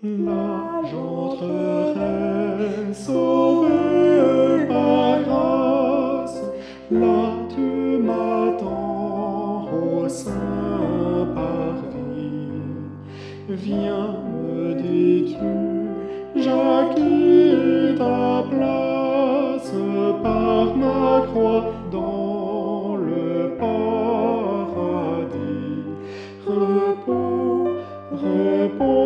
Là, j'entrerai sauvé par grâce, là tu m'attends au Saint-Parvis. Viens, me dis-tu, j'acquis ta place par ma croix dans le paradis. Repos, repos.